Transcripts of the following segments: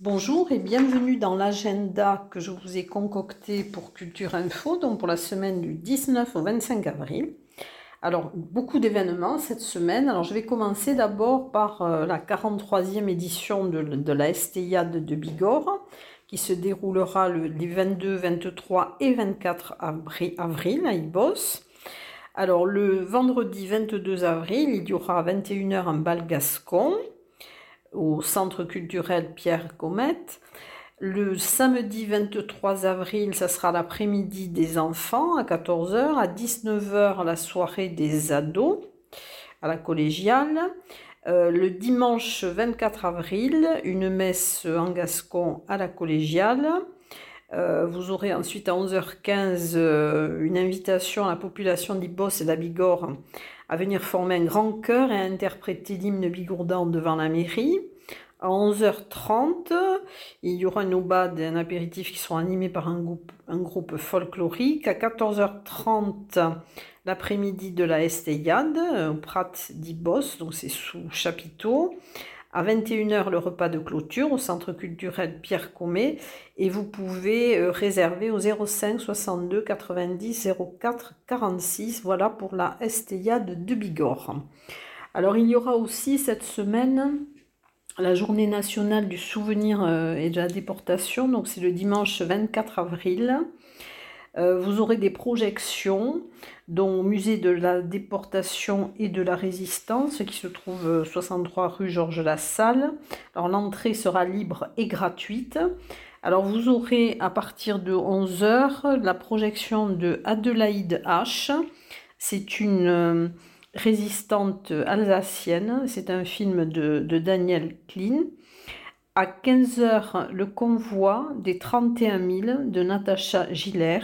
Bonjour et bienvenue dans l'agenda que je vous ai concocté pour Culture Info, donc pour la semaine du 19 au 25 avril. Alors, beaucoup d'événements cette semaine. Alors, je vais commencer d'abord par euh, la 43e édition de, la STIA de, Bigorre, qui se déroulera les 22, 23 et 24 avril, à Ibos. Alors, le vendredi 22 avril, il y aura à 21h un bal gascon au Centre culturel Pierre Comète. Le samedi 23 avril, ça sera l'après-midi des enfants à 14h, à 19h la soirée des ados à la collégiale. Euh, le dimanche 24 avril, une messe en gascon à la collégiale. Euh, vous aurez ensuite à 11h15 euh, une invitation à la population d'Ibos et d'Abigor à venir former un grand chœur et à interpréter l'hymne bigourdan devant la mairie. À 11h30, il y aura une aubade et un apéritif qui seront animés par un groupe, un groupe folklorique. À 14h30, l'après-midi de la Esteyade, au Prat d'Ibos, donc c'est sous chapiteau. À 21h, le repas de clôture au centre culturel Pierre Comet. Et vous pouvez euh, réserver au 05 62 90 04 46. Voilà pour la Esteyade de Bigorre. Alors, il y aura aussi cette semaine la journée nationale du souvenir euh, et de la déportation, donc c'est le dimanche 24 avril. Euh, vous aurez des projections, dont au musée de la déportation et de la résistance, qui se trouve 63 euh, rue Georges Lassalle. Alors l'entrée sera libre et gratuite. Alors vous aurez à partir de 11h la projection de Adelaide H. C'est une résistante alsacienne. C'est un film de, Daniel Klein. À 15h, le convoi des 31 000 de Natacha Giller.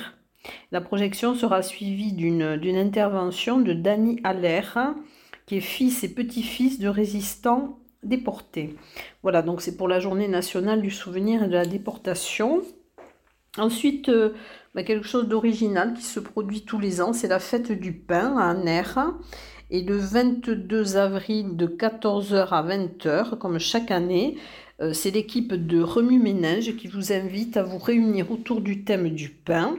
La projection sera suivie d'une intervention de Danny Aller, qui est fils et petit-fils de résistants déportés. Voilà, donc c'est pour la journée nationale du souvenir et de la déportation. Ensuite, euh, bah, quelque chose d'original qui se produit tous les ans, c'est la fête du pain à Aner. Et le 22 avril de 14h à 20h, comme chaque année, euh, c'est l'équipe de Remue Ménage qui vous invite à vous réunir autour du thème du pain.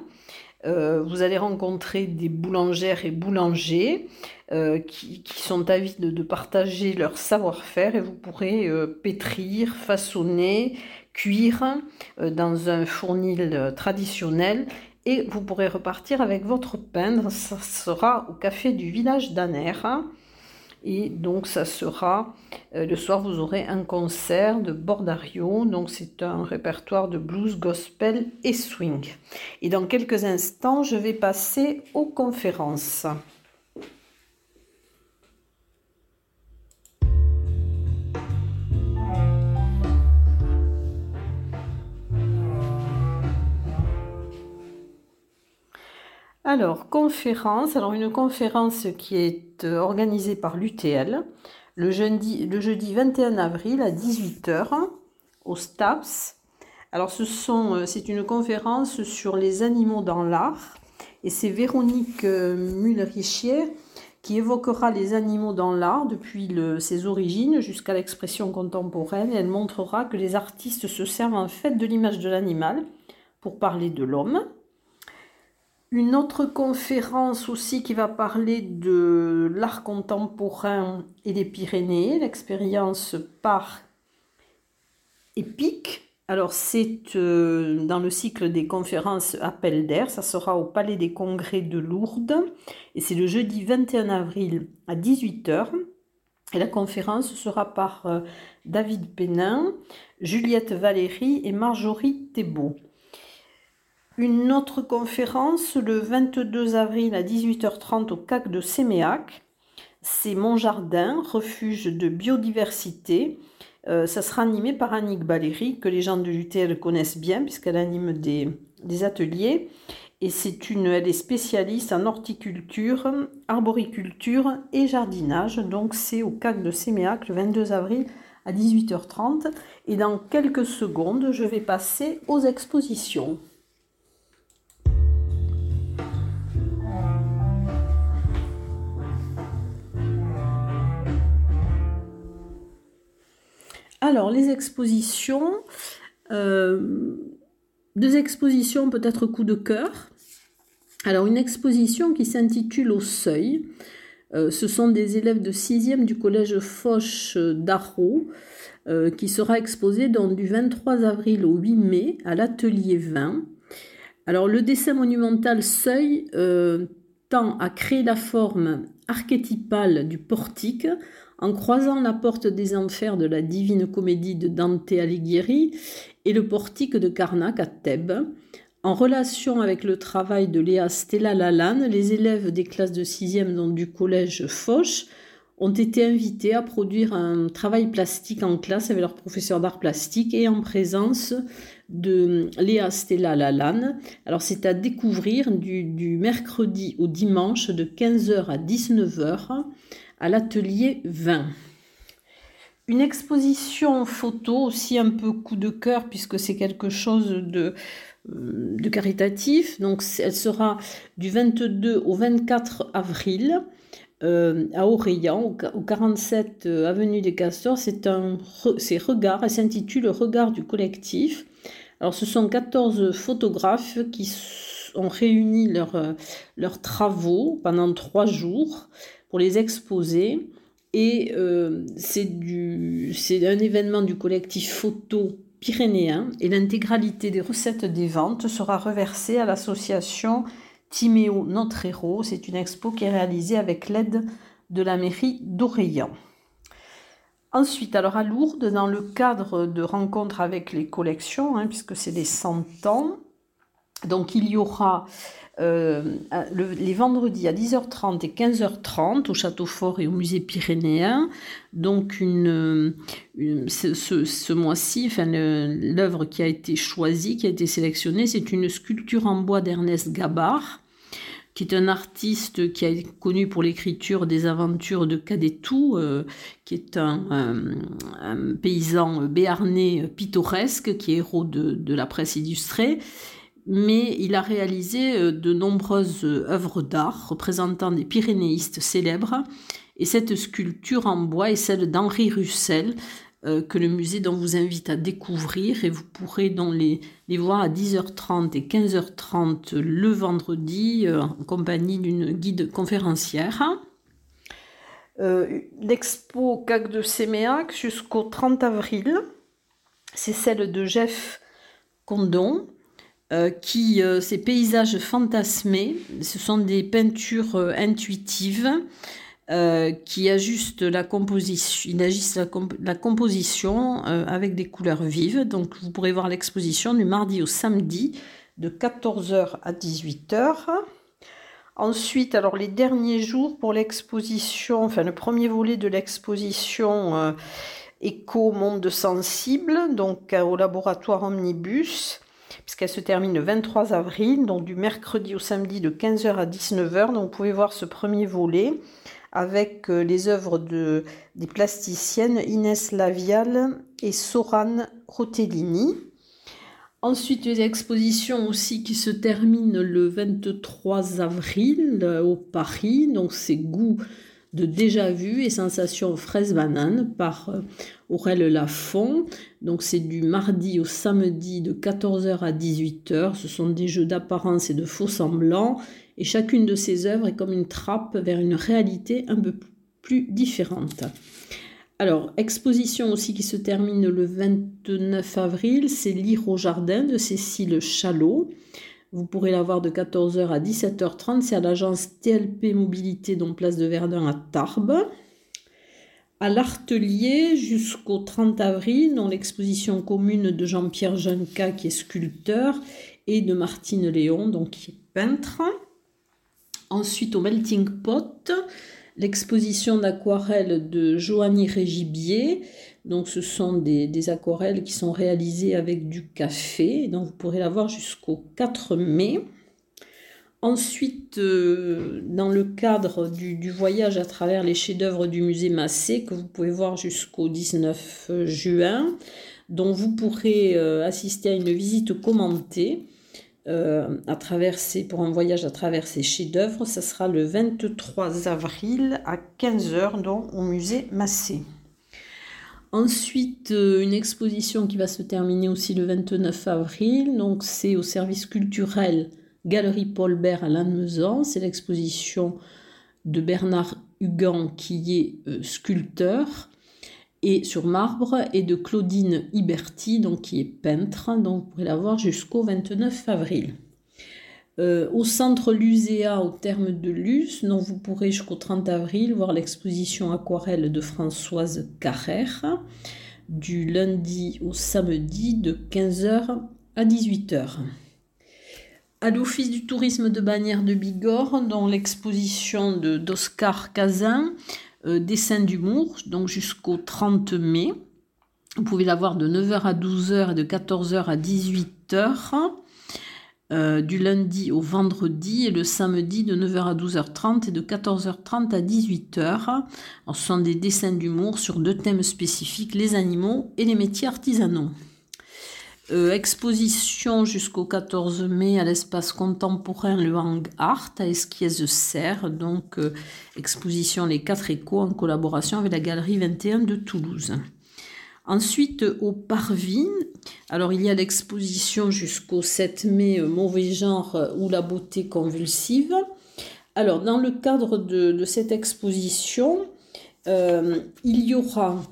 Euh, vous allez rencontrer des boulangères et boulangers euh, qui, sont avides de, partager leur savoir-faire et vous pourrez pétrir, façonner, cuire dans un fournil traditionnel et vous pourrez repartir avec votre pain. Ça sera au café du village d'Aner. Et donc ça sera, euh, le soir vous aurez un concert de Bordario, donc c'est un répertoire de blues, gospel et swing. Et dans quelques instants, je vais passer aux conférences. Alors, conférence. Alors, une conférence qui est euh, organisée par l'UTL le jeudi, le jeudi 21 avril à 18h au STAPS. Alors, ce sont, euh, c'est une conférence sur les animaux dans l'art. Et c'est Véronique euh, Mulrichier qui évoquera les animaux dans l'art depuis ses origines jusqu'à l'expression contemporaine. Elle montrera que les artistes se servent en fait de l'image de l'animal pour parler de l'homme. Une autre conférence aussi qui va parler de l'art contemporain et des Pyrénées, l'expérience par épique. Alors c'est euh, dans le cycle des conférences Appel d'air, ça sera au Palais des Congrès de Lourdes et c'est le jeudi 21 avril à 18h. Et la conférence sera par euh, David Pénin, Juliette Valéry et Marjorie Thébault. Une autre conférence le 22 avril à 18h30 au CAC de Séméac. C'est Mon Jardin, refuge de biodiversité. Euh, ça sera animé par Annick Baléry, que les gens de l'UTL connaissent bien, puisqu'elle anime des, ateliers. Et c'est une, elle est spécialiste en horticulture, arboriculture et jardinage. Donc c'est au CAC de Séméac le 22 avril à 18h30. Et dans quelques secondes, je vais passer aux expositions. Alors, les expositions, euh, deux expositions peut-être coup de cœur. Alors, une exposition qui s'intitule Au Seuil. Euh, ce sont des élèves de 6e du collège Foch d'Arrault euh, qui sera exposée donc, du 23 avril au 8 mai à l'atelier 20. Alors, le dessin monumental Seuil tend à créer la forme archétypale du portique en croisant la porte des enfers de la divine comédie de Dante Alighieri et le portique de Karnak à Thèbes. En relation avec le travail de Léa Stella Lalanne, les élèves des classes de 6e du collège Foch ont été invités à produire un travail plastique en classe avec leur professeur d'art plastique et en présence de Léa Stella Lalanne. Alors c'est à découvrir du, mercredi au dimanche de 15h à 19h à l'atelier 20. Une exposition photo aussi un peu coup de cœur puisque c'est quelque chose de, euh, de caritatif. Donc elle sera du 22 au 24 avril euh, à Auréan, au, 47 euh, avenue des Castors. C'est un c'est Regard, elle s'intitule Regard du collectif. Alors ce sont 14 photographes qui ont réuni leurs travaux pendant trois jours pour les exposer. Et euh, c'est un événement du collectif Photo Pyrénéen et l'intégralité des recettes des ventes sera reversée à l'association Timéo Notre Héros. C'est une expo qui est réalisée avec l'aide de la mairie d'Oreillan. Ensuite, alors à Lourdes, dans le cadre de rencontres avec les collections, hein, puisque c'est les 100 ans, donc il y aura euh, les vendredis à 10h30 et 15h30 au Château Fort et au Musée Pyrénéen. Donc une, ce, mois-ci, l'œuvre qui a été choisie, qui a été sélectionnée, c'est une sculpture en bois d'Ernest Gabard qui est un artiste qui est connu pour l'écriture des aventures de Cadetou, euh, qui est un, paysan béarnais pittoresque, qui est héros de la presse illustrée mais il a réalisé euh, de nombreuses euh, œuvres d'art représentant des pyrénéistes célèbres. Et cette sculpture en bois est celle d'Henri Russell, euh, que le musée vous invite à découvrir. Et vous pourrez donc les, voir à 10h30 et 15h30 le vendredi en compagnie d'une guide conférencière. L'expo CAC de Séméac jusqu'au 30 avril, c'est celle de Jeff Condon, euh, qui, euh, ces paysages fantasmés, ce sont des peintures euh, intuitives qui ajustent la composition, ajuste la, composition avec des couleurs vives. Donc vous pourrez voir l'exposition du mardi au samedi de 14h à 18h. Ensuite, alors les derniers jours pour l'exposition, enfin le premier volet de l'exposition Éco Monde Sensible, donc au laboratoire Omnibus puisqu'elle se termine le 23 avril, donc du mercredi au samedi de 15h à 19h. Donc vous pouvez voir ce premier volet avec euh, les œuvres de, des plasticiennes Inès Lavial et Soran Rotellini. Ensuite, les expositions aussi qui se terminent le 23 avril euh, au Paris. Donc, c'est Goût de Déjà Vu et Sensations Fraise Banane par euh, Aurèle Lafont. Donc c'est du mardi au samedi de 14h à 18h. Ce sont des jeux d'apparence et de faux semblants. Et chacune de ces œuvres est comme une trappe vers une réalité un peu plus différente. Alors, exposition aussi qui se termine le 29 avril, c'est Lire au jardin de Cécile Chalot. Vous pourrez la voir de 14h à 17h30. C'est à l'agence TLP Mobilité, donc place de Verdun à Tarbes. À l'Artelier jusqu'au 30 avril, dans l'exposition commune de Jean-Pierre Janca, qui est sculpteur, et de Martine Léon, donc qui est peintre. Ensuite, au Melting Pot, l'exposition d'aquarelles de Joanny Régibier, donc ce sont des, aquarelles qui sont réalisées avec du café. Donc vous pourrez la voir jusqu'au 4 mai. Ensuite, euh, dans le cadre du, voyage à travers les chefs-d'œuvre du musée Massé, que vous pouvez voir jusqu'au 19 juin, dont vous pourrez euh, assister à une visite commentée euh, à pour un voyage à travers ces chefs-d'œuvre, ça sera le 23 avril à 15h, donc au musée Massé. Ensuite, euh, une exposition qui va se terminer aussi le 29 avril. Donc, c'est au service culturel Galerie Paul Bert à Lannemezan. C'est l'exposition de Bernard Hugan qui est euh, sculpteur et sur marbre et de Claudine Iberti donc qui est peintre. Donc, vous pourrez la voir jusqu'au 29 avril. Euh, au centre Luséa, au terme de Luce, dont vous pourrez jusqu'au 30 avril voir l'exposition aquarelle de Françoise Carrère, du lundi au samedi de 15h à 18h. À l'Office du tourisme de Bagnères de Bigorre, dont l'exposition d'Oscar Cazin, euh, Dessin d'humour, donc jusqu'au 30 mai. Vous pouvez la voir de 9h à 12h et de 14h à 18h. Euh, du lundi au vendredi et le samedi de 9h à 12h30 et de 14h30 à 18h. ce sont des dessins d'humour sur deux thèmes spécifiques, les animaux et les métiers artisanaux. Euh, exposition jusqu'au 14 mai à l'espace contemporain Le Hang Art à Esquies-Serre, donc euh, exposition Les Quatre Échos en collaboration avec la Galerie 21 de Toulouse. Ensuite, au Parvis, alors il y a l'exposition jusqu'au 7 mai euh, Mauvais genre ou la beauté convulsive. Alors, dans le cadre de, cette exposition, il y aura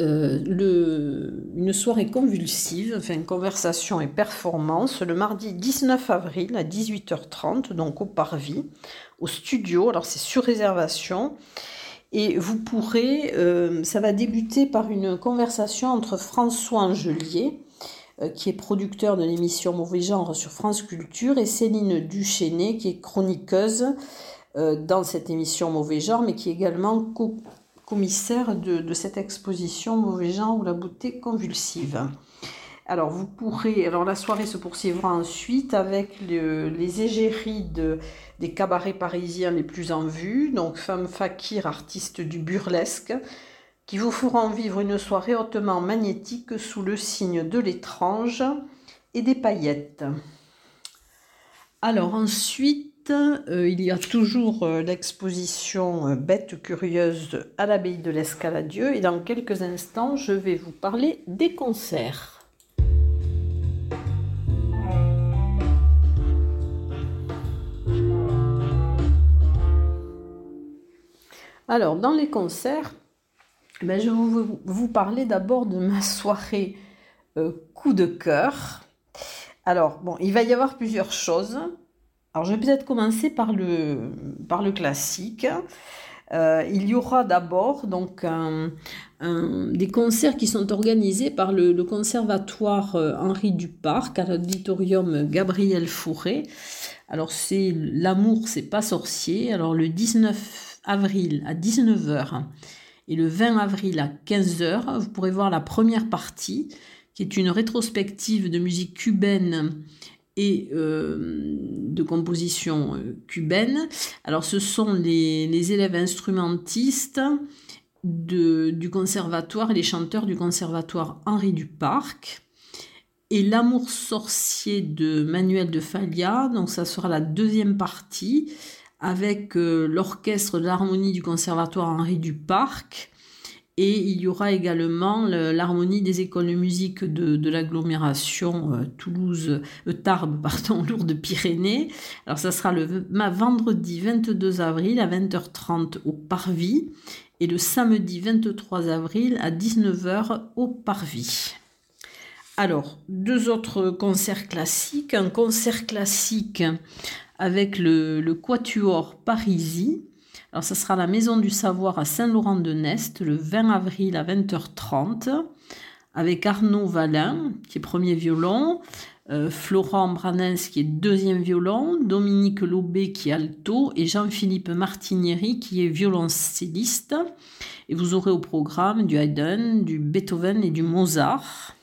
une soirée convulsive, enfin conversation et performance, le mardi 19 avril à 18h30, donc au Parvis, au studio. Alors, c'est sur réservation. Et vous pourrez, euh, ça va débuter par une conversation entre François Angelier, euh, qui est producteur de l'émission Mauvais Genre sur France Culture, et Céline Duchesnay, qui est chroniqueuse euh, dans cette émission Mauvais Genre, mais qui est également commissaire de, cette exposition Mauvais Genre ou la beauté convulsive. Alors, vous pourrez. Alors, la soirée se poursuivra ensuite avec les égéries des cabarets parisiens les plus en vue. Donc, Femme Fakir, artiste du burlesque, qui vous feront vivre une soirée hautement magnétique sous le signe de l'étrange et des paillettes. Alors, ensuite, euh, il y a toujours euh, l'exposition euh, Bête curieuse à l'abbaye de l'Escaladieu. Et dans quelques instants, je vais vous parler des concerts. Alors, dans les concerts, ben, je vais vous, parler d'abord de ma soirée coup de cœur. Alors, bon, il va y avoir plusieurs choses. Alors, je vais peut-être commencer par le, classique. Euh, il y aura d'abord donc des concerts qui sont organisés par le, le conservatoire euh, Henri Duparc à l'auditorium Gabriel Fourré. Alors c'est l'amour, c'est pas sorcier. Alors le 19 avril à 19h et le 20 avril à 15h, vous pourrez voir la première partie qui est une rétrospective de musique cubaine euh, de composition euh, cubaine. Alors ce sont les, élèves instrumentistes du conservatoire et les chanteurs du conservatoire Henri Duparc. Et L'amour sorcier de Manuel de Falla, donc ça sera la deuxième partie avec euh, l'orchestre de l'harmonie du conservatoire Henri Duparc. Et il y aura également l'harmonie des écoles de musique de, l'agglomération euh, Toulouse, euh, Tarbes, pardon, Lourdes-Pyrénées. Alors ça sera le vendredi 22 avril à 20h30 au Parvis et le samedi 23 avril à 19h au Parvis. Alors, deux autres concerts classiques. Un concert classique avec le, Quatuor Parisi. Alors, ça sera la Maison du Savoir à Saint-Laurent-de-Nest le 20 avril à 20h30 avec Arnaud Valin qui est premier violon, euh, Florent Branens qui est deuxième violon, Dominique Lobé qui est alto et Jean-Philippe Martinieri qui est violoncelliste. Et vous aurez au programme du Haydn, du Beethoven et du Mozart.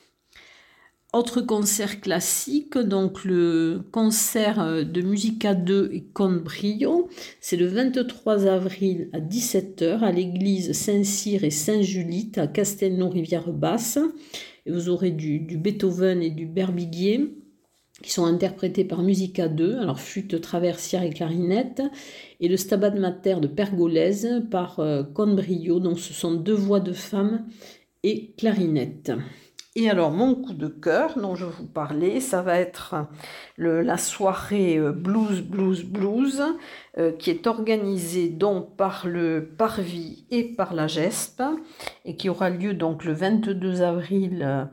Autre concert classique, donc le concert de Musica 2 et Brio, c'est le 23 avril à 17h à l'église Saint-Cyr et Saint-Julite à Castelnau-Rivière-Basse. Et vous aurez du, du, Beethoven et du Berbiguier qui sont interprétés par Musica 2, alors flûte traversière et clarinette, et le Stabat Mater de Pergolèse par euh, Conbrio, donc ce sont deux voix de femmes et clarinette. Et alors, mon coup de cœur dont je vous parlais, ça va être la soirée euh, Blues, Blues, Blues, euh, qui est organisée donc par le Parvis et par la GESP, et qui aura lieu donc le 22 avril euh,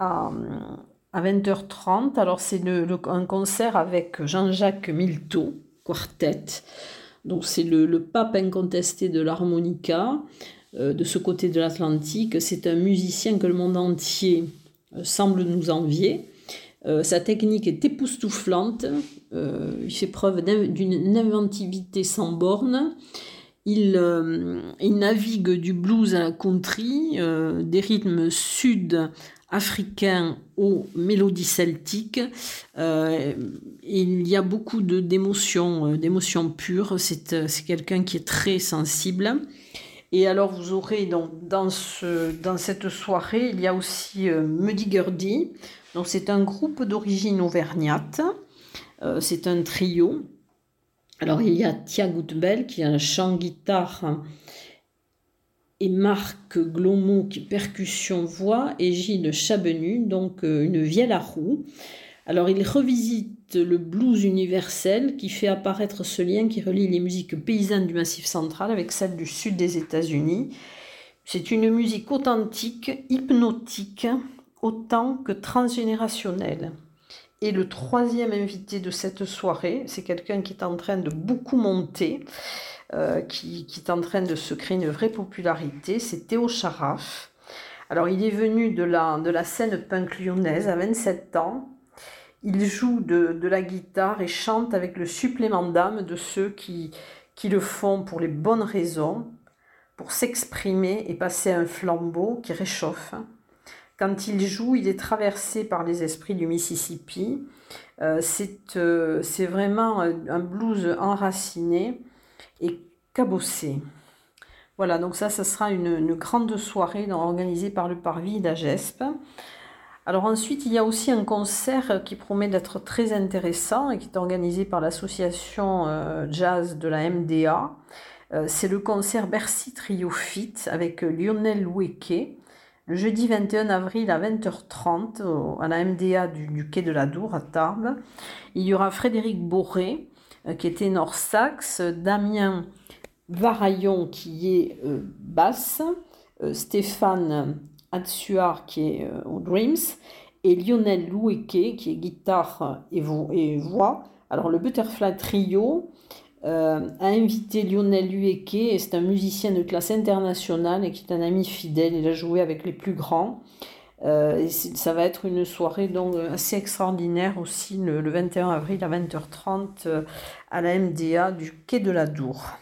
à, 20h30. Alors, c'est un concert avec Jean-Jacques Milteau, quartet. Donc, c'est le, le pape incontesté de l'harmonica. Euh, de ce côté de l'Atlantique. C'est un musicien que le monde entier euh, semble nous envier. Euh, sa technique est époustouflante. il fait preuve d'une inventivité sans borne. Il, il, navigue du blues à la country, des rythmes sud-africains aux mélodies celtiques. il y a beaucoup d'émotions, d'émotions pures. C'est quelqu'un qui est très sensible. Et alors, vous aurez donc dans, ce, cette soirée, il y a aussi euh, Muddy Donc, c'est un groupe d'origine auvergnate. Euh, c'est un trio. Alors, il y a Tia Goutbel qui a un chant guitare et Marc Glomo qui percussion voix et Gilles Chabenu, donc euh, une vielle à roue. Alors, il revisite le blues universel qui fait apparaître ce lien qui relie les musiques paysannes du Massif central avec celles du sud des États-Unis. C'est une musique authentique, hypnotique, autant que transgénérationnelle. Et le troisième invité de cette soirée, c'est quelqu'un qui est en train de beaucoup monter, euh, qui, est en train de se créer une vraie popularité, c'est Théo Charaf. Alors il est venu de la, de la scène punk lyonnaise à 27 ans, il joue de, la guitare et chante avec le supplément d'âme de ceux qui, qui le font pour les bonnes raisons, pour s'exprimer et passer un flambeau qui réchauffe. Quand il joue, il est traversé par les esprits du Mississippi. Euh, euh, c'est vraiment un blues enraciné et cabossé. Voilà, donc ça, ça sera une, une grande soirée organisée par le Parvis d'Agespe. Alors ensuite, il y a aussi un concert qui promet d'être très intéressant et qui est organisé par l'association euh, jazz de la MDA. Euh, c'est le concert Bercy Trio Fit avec Lionel Loueke le jeudi 21 avril à 20h30 à la MDA du, quai de la Dour à Tarbes. Il y aura Frédéric Boré euh, qui ténor sax, Damien Varaillon qui est basse, Stéphane Atsuar qui est euh, au Dreams et Lionel Loueke qui est guitare et, voix. Alors le Butterfly Trio euh, a invité Lionel Loueke c'est un musicien de classe internationale et qui est un ami fidèle. Il a joué avec les plus grands. Euh, et ça va être une soirée donc assez extraordinaire aussi le 21 avril à 20h30 à la MDA du Quai de la Dour.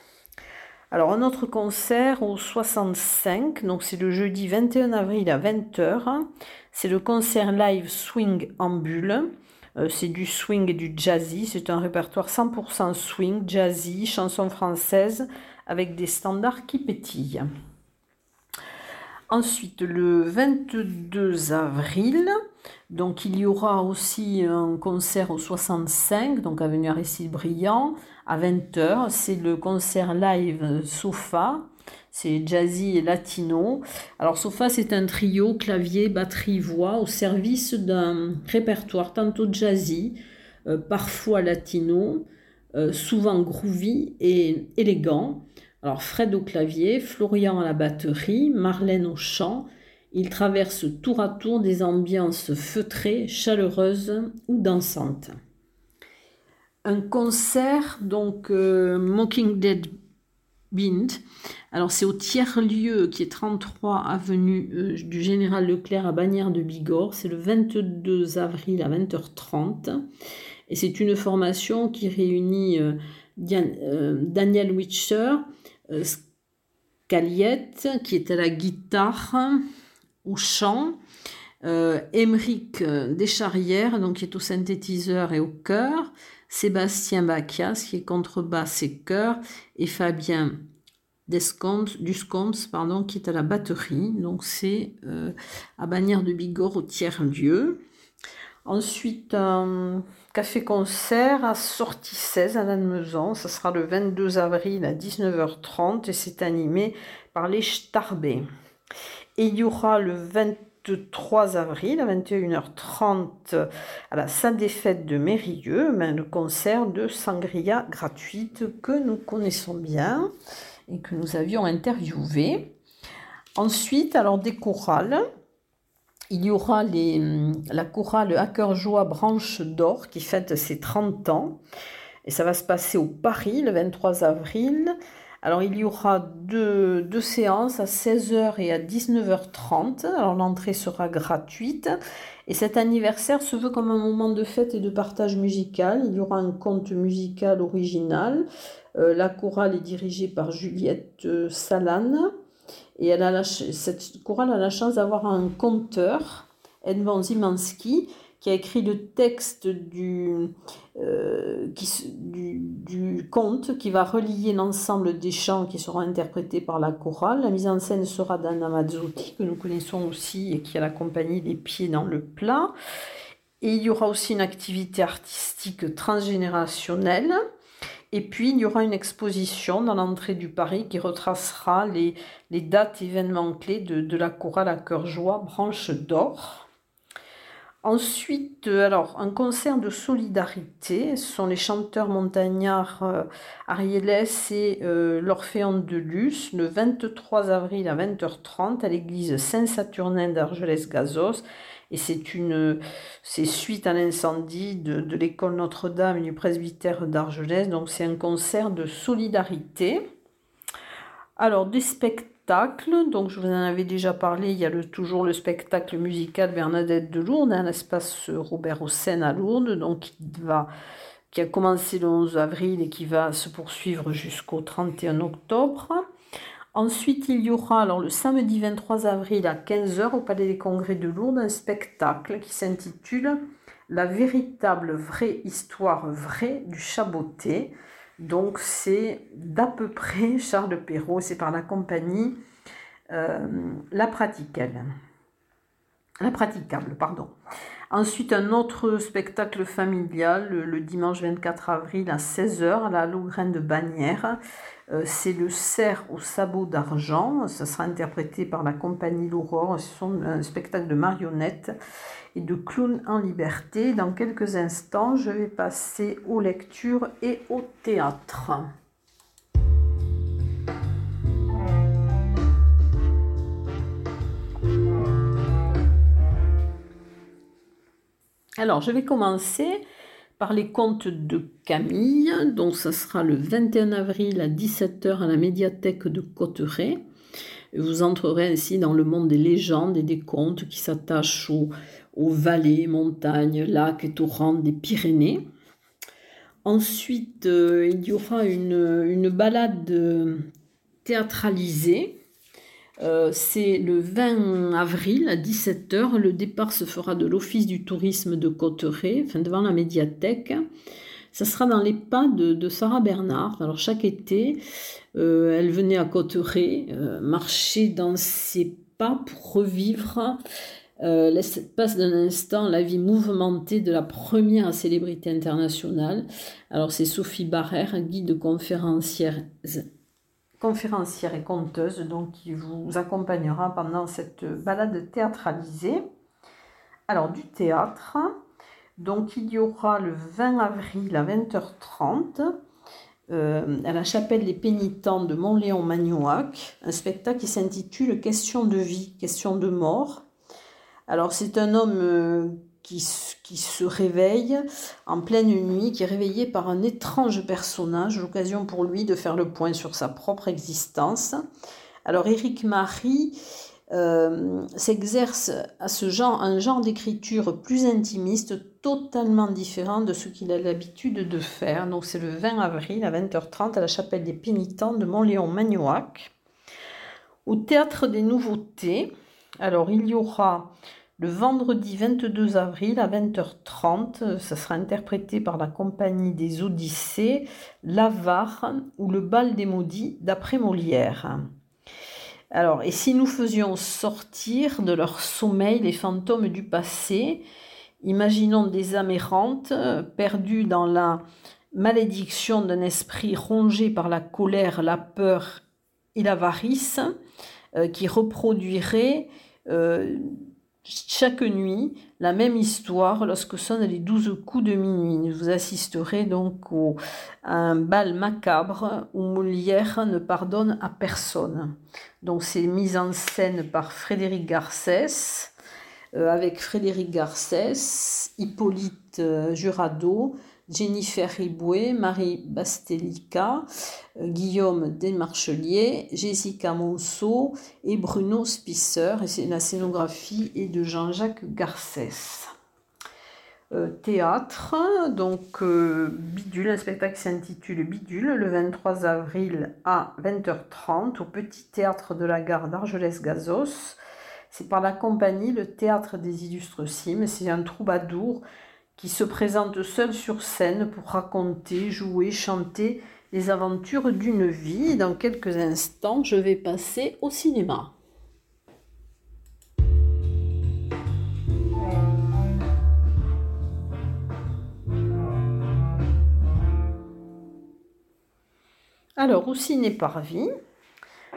Alors, un autre concert au 65, donc c'est le jeudi 21 avril à 20h. C'est le concert live Swing en bulle. Euh, c'est du swing et du jazzy. C'est un répertoire 100% swing, jazzy, chanson française avec des standards qui pétillent. Ensuite, le 22 avril, donc il y aura aussi un concert au 65, donc avenue Aristide Briand, à 20h. C'est le concert live Sofa. C'est jazzy et latino. Alors Sofa, c'est un trio clavier, batterie, voix au service d'un répertoire tantôt jazzy, euh, parfois latino, euh, souvent groovy et élégant. Alors Fred au clavier, Florian à la batterie, Marlène au chant. Ils traversent tour à tour des ambiances feutrées, chaleureuses ou dansantes. Un concert, donc euh, Mocking Dead Bind. Alors c'est au tiers-lieu qui est 33 avenue euh, du Général Leclerc à Bagnères de Bigorre. C'est le 22 avril à 20h30. Et c'est une formation qui réunit euh, Daniel Witcher, Scaliette, qui est à la guitare, au chant, euh, Descharrières, donc qui est au synthétiseur et au chœur, Sébastien Bacias, qui est contrebasse et chœur, et Fabien Duscombs, pardon, qui est à la batterie. Donc c'est euh, à Bagnères de Bigorre au tiers-lieu. Ensuite, un café-concert à Sortie 16 à Lannemezan. Ce sera le 22 avril à 19h30 et c'est animé par les Starbés. Et il y aura le 23 avril à 21h30 à la salle des fêtes de Mérilleux, le concert de Sangria gratuite que nous connaissons bien et que nous avions interviewé. Ensuite, alors des chorales il y aura la chorale Hacker Joie Branche d'Or qui fête ses 30 ans. Et ça va se passer au Paris le 23 avril. Alors il y aura deux, séances à 16h et à 19h30. Alors l'entrée sera gratuite. Et cet anniversaire se veut comme un moment de fête et de partage musical. Il y aura un conte musical original. Euh, la chorale est dirigée par Juliette euh, Salane. Et elle a cette chorale a la chance d'avoir un conteur, Edmond Zimanski, qui a écrit le texte du, euh, du, du, conte qui va relier l'ensemble des chants qui seront interprétés par la chorale. La mise en scène sera d'Anna Mazzotti, que nous connaissons aussi et qui a la compagnie Les Pieds dans le plat. Et il y aura aussi une activité artistique transgénérationnelle et puis, il y aura une exposition dans l'entrée du Paris qui retracera les, les dates événements clés de, de, la chorale à cœur joie Branche d'Or. Ensuite, euh, alors, un concert de solidarité. Ce sont les chanteurs montagnards euh, Ariélès et euh, l'Orphéon de Luce le 23 avril à 20h30 à l'église Saint-Saturnin d'Argelès-Gazos et c'est une c'est suite à l'incendie de, de l'école Notre-Dame et du presbytère d'Argelès. Donc c'est un concert de solidarité. Alors des spectacles, donc je vous en avais déjà parlé, il y a toujours le spectacle musical Bernadette de Lourdes, un l'espace Robert Hossein à Lourdes, donc qui a commencé le 11 avril et qui va se poursuivre jusqu'au 31 octobre. Ensuite, il y aura alors le samedi 23 avril à 15h au Palais des Congrès de Lourdes un spectacle qui s'intitule La véritable vraie histoire vraie du chaboté. Donc c'est d'à peu près Charles Perrault, c'est par la compagnie euh, La Praticable. La Praticable, pardon. Ensuite, un autre spectacle familial le, dimanche 24 avril à 16h à la Lougraine de Bagnères. Euh, c'est le cerf au sabot d'argent. Ça sera interprété par la compagnie L'Aurore. Ce sont un spectacle de marionnettes et de clowns en liberté. Dans quelques instants, je vais passer aux lectures et au théâtre. Alors, je vais commencer par les contes de Camille. Donc, ça sera le 21 avril à 17h à la médiathèque de Cotteret. Vous entrerez ainsi dans le monde des légendes et des contes qui s'attachent aux, vallées, montagnes, lacs et torrents des Pyrénées. Ensuite, euh, il y aura une, une balade théâtralisée euh, c'est le 20 avril à 17h. Le départ se fera de l'Office du tourisme de Cotteret, enfin devant la médiathèque. Ça sera dans les pas de, Sarah Bernard. Alors chaque été, euh, elle venait à Cotteret, euh, marcher dans ses pas pour revivre l'espace d'un instant la vie mouvementée de la première célébrité internationale. Alors c'est Sophie Barrère, guide conférencière conférencière et conteuse, donc qui vous accompagnera pendant cette balade théâtralisée. Alors du théâtre, donc il y aura le 20 avril à 20h30 euh, à la chapelle des pénitents de Montléon-Magnoac, un spectacle qui s'intitule Question de vie, question de mort. Alors c'est un homme euh, qui, se réveille en pleine nuit, qui est réveillé par un étrange personnage, l'occasion pour lui de faire le point sur sa propre existence. Alors Éric Marie euh, s'exerce à ce genre, un genre d'écriture plus intimiste, totalement différent de ce qu'il a l'habitude de faire. Donc c'est le 20 avril à 20h30 à la chapelle des pénitents de Montléon-Magnoac. Au théâtre des nouveautés, alors il y aura le vendredi 22 avril à 20h30, ça sera interprété par la compagnie des Odyssées, L'Avare ou le bal des maudits d'après Molière. Alors, et si nous faisions sortir de leur sommeil les fantômes du passé? Imaginons des âmes errantes, perdues dans la malédiction d'un esprit rongé par la colère, la peur et l'avarice, euh, qui reproduirait euh, chaque nuit la même histoire lorsque sonnent les douze coups de minuit. Vous assisterez donc à un bal macabre où Molière ne pardonne à personne. Donc c'est mis en scène par Frédéric Garcès, euh, avec Frédéric Garcès, Hippolyte euh, Jurado, Jennifer Ribouet, Marie Bastelica, euh, Guillaume Desmarchelier, Jessica Monceau et Bruno Spisser. Et la scénographie est de Jean-Jacques Garcès. théâtre, donc Bidule, un spectacle qui s'intitule Bidule, le 23 avril à 20h30 au Petit Théâtre de la Gare d'Argelès-Gazos. C'est par la compagnie Le Théâtre des Illustres Cimes. C'est un troubadour qui se présente seul sur scène pour raconter, jouer, chanter les aventures d'une vie. Dans quelques instants, je vais passer au cinéma. Alors, au ciné par vie,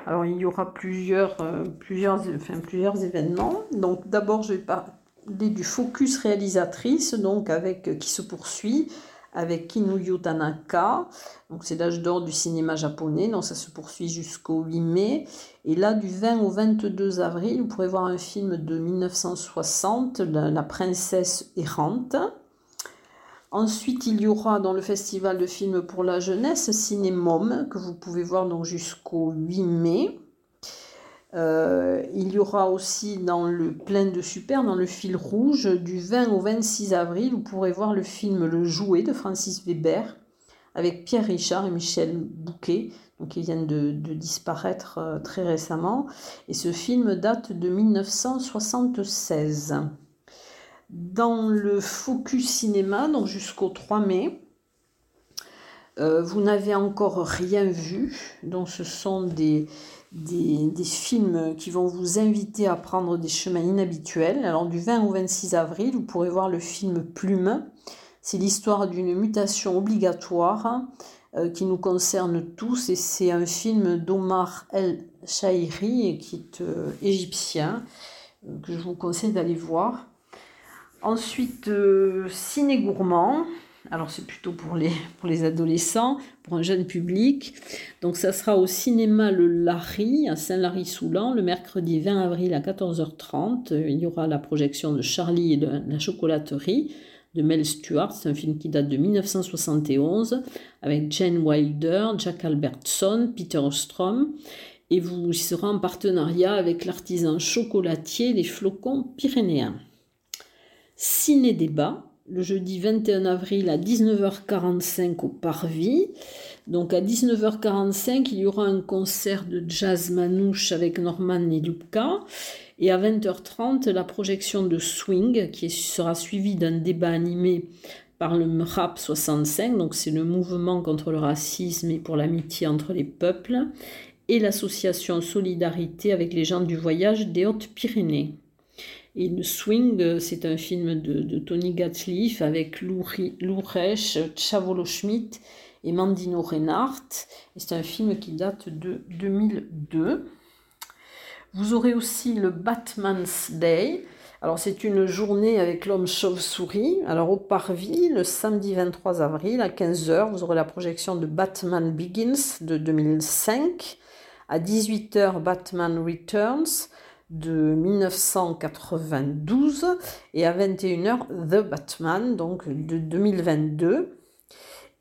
alors, il y aura plusieurs, euh, plusieurs, enfin, plusieurs événements. Donc, d'abord, je vais parler du focus réalisatrice, donc avec, qui se poursuit avec Kinuyo Tanaka. C'est l'âge d'or du cinéma japonais. Donc, ça se poursuit jusqu'au 8 mai. Et là, du 20 au 22 avril, vous pourrez voir un film de 1960, La, princesse errante. Ensuite, il y aura dans le festival de films pour la jeunesse Cinémom, que vous pouvez voir jusqu'au 8 mai. Euh, il y aura aussi dans le plein de super, dans le fil rouge, du 20 au 26 avril, vous pourrez voir le film Le Jouet de Francis Weber avec Pierre Richard et Michel Bouquet, donc qui viennent de, de disparaître euh, très récemment. Et ce film date de 1976 dans le Focus Cinéma, donc jusqu'au 3 mai. Euh, vous n'avez encore rien vu, donc ce sont des, des, films qui vont vous inviter à prendre des chemins inhabituels. Alors du 20 au 26 avril, vous pourrez voir le film Plume. C'est l'histoire d'une mutation obligatoire euh, qui nous concerne tous et c'est un film d'Omar El Shairi qui est euh, égyptien que je vous conseille d'aller voir. Ensuite, euh, ciné gourmand. Alors c'est plutôt pour les, adolescents, pour un jeune public. Donc ça sera au cinéma Le Larry à Saint-Lary-Soulan le mercredi 20 avril à 14h30. Il y aura la projection de Charlie et la chocolaterie de Mel Stewart. C'est un film qui date de 1971 avec Jane Wilder, Jack Albertson, Peter Ostrom. Et vous serez en partenariat avec l'artisan chocolatier des flocons pyrénéens ciné-débat le jeudi 21 avril à 19h45 au Parvis. Donc à 19h45, il y aura un concert de jazz manouche avec Norman Nelupka. Et à 20h30, la projection de Swing qui sera suivie d'un débat animé par le MRAP 65, donc c'est le mouvement contre le racisme et pour l'amitié entre les peuples, et l'association Solidarité avec les gens du voyage des Hautes-Pyrénées. Et le Swing, c'est un film de, Tony Gatliff avec Lou, Lou Reich, Chavolo Schmidt et Mandino Reinhardt. c'est un film qui date de 2002. Vous aurez aussi le Batman's Day. Alors c'est une journée avec l'homme chauve-souris. Alors au Parvis, le samedi 23 avril à 15h, vous aurez la projection de Batman Begins de 2005. À 18h, Batman Returns de 1992 et à 21h The Batman, donc de 2022.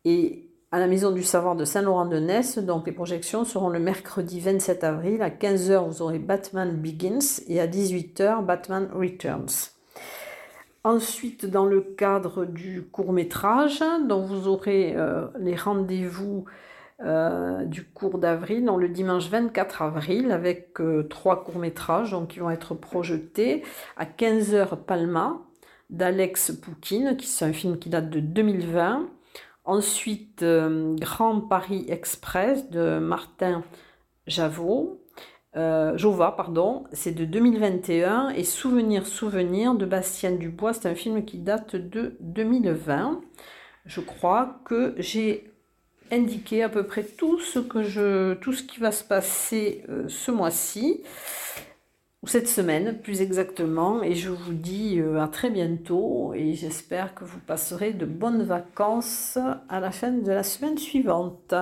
Et à la Maison du Savoir de Saint-Laurent-de-Ness, donc les projections seront le mercredi 27 avril. À 15h, vous aurez Batman Begins et à 18h, Batman Returns. Ensuite, dans le cadre du court métrage, donc vous aurez euh, les rendez-vous euh, du cours d'avril, le dimanche 24 avril, avec euh, trois courts-métrages qui vont être projetés à 15h Palma d'Alex Poukine, qui c'est un film qui date de 2020. Ensuite, euh, Grand Paris Express de Martin Javot. Jova, pardon, c'est de 2021 et Souvenir, Souvenir de Bastien Dubois, c'est un film qui date de 2020. Je crois que j'ai indiqué à peu près tout ce, que je, tout ce qui va se passer euh, ce mois-ci, ou cette semaine plus exactement, et je vous dis euh, à très bientôt, et j'espère que vous passerez de bonnes vacances à la fin de la semaine suivante.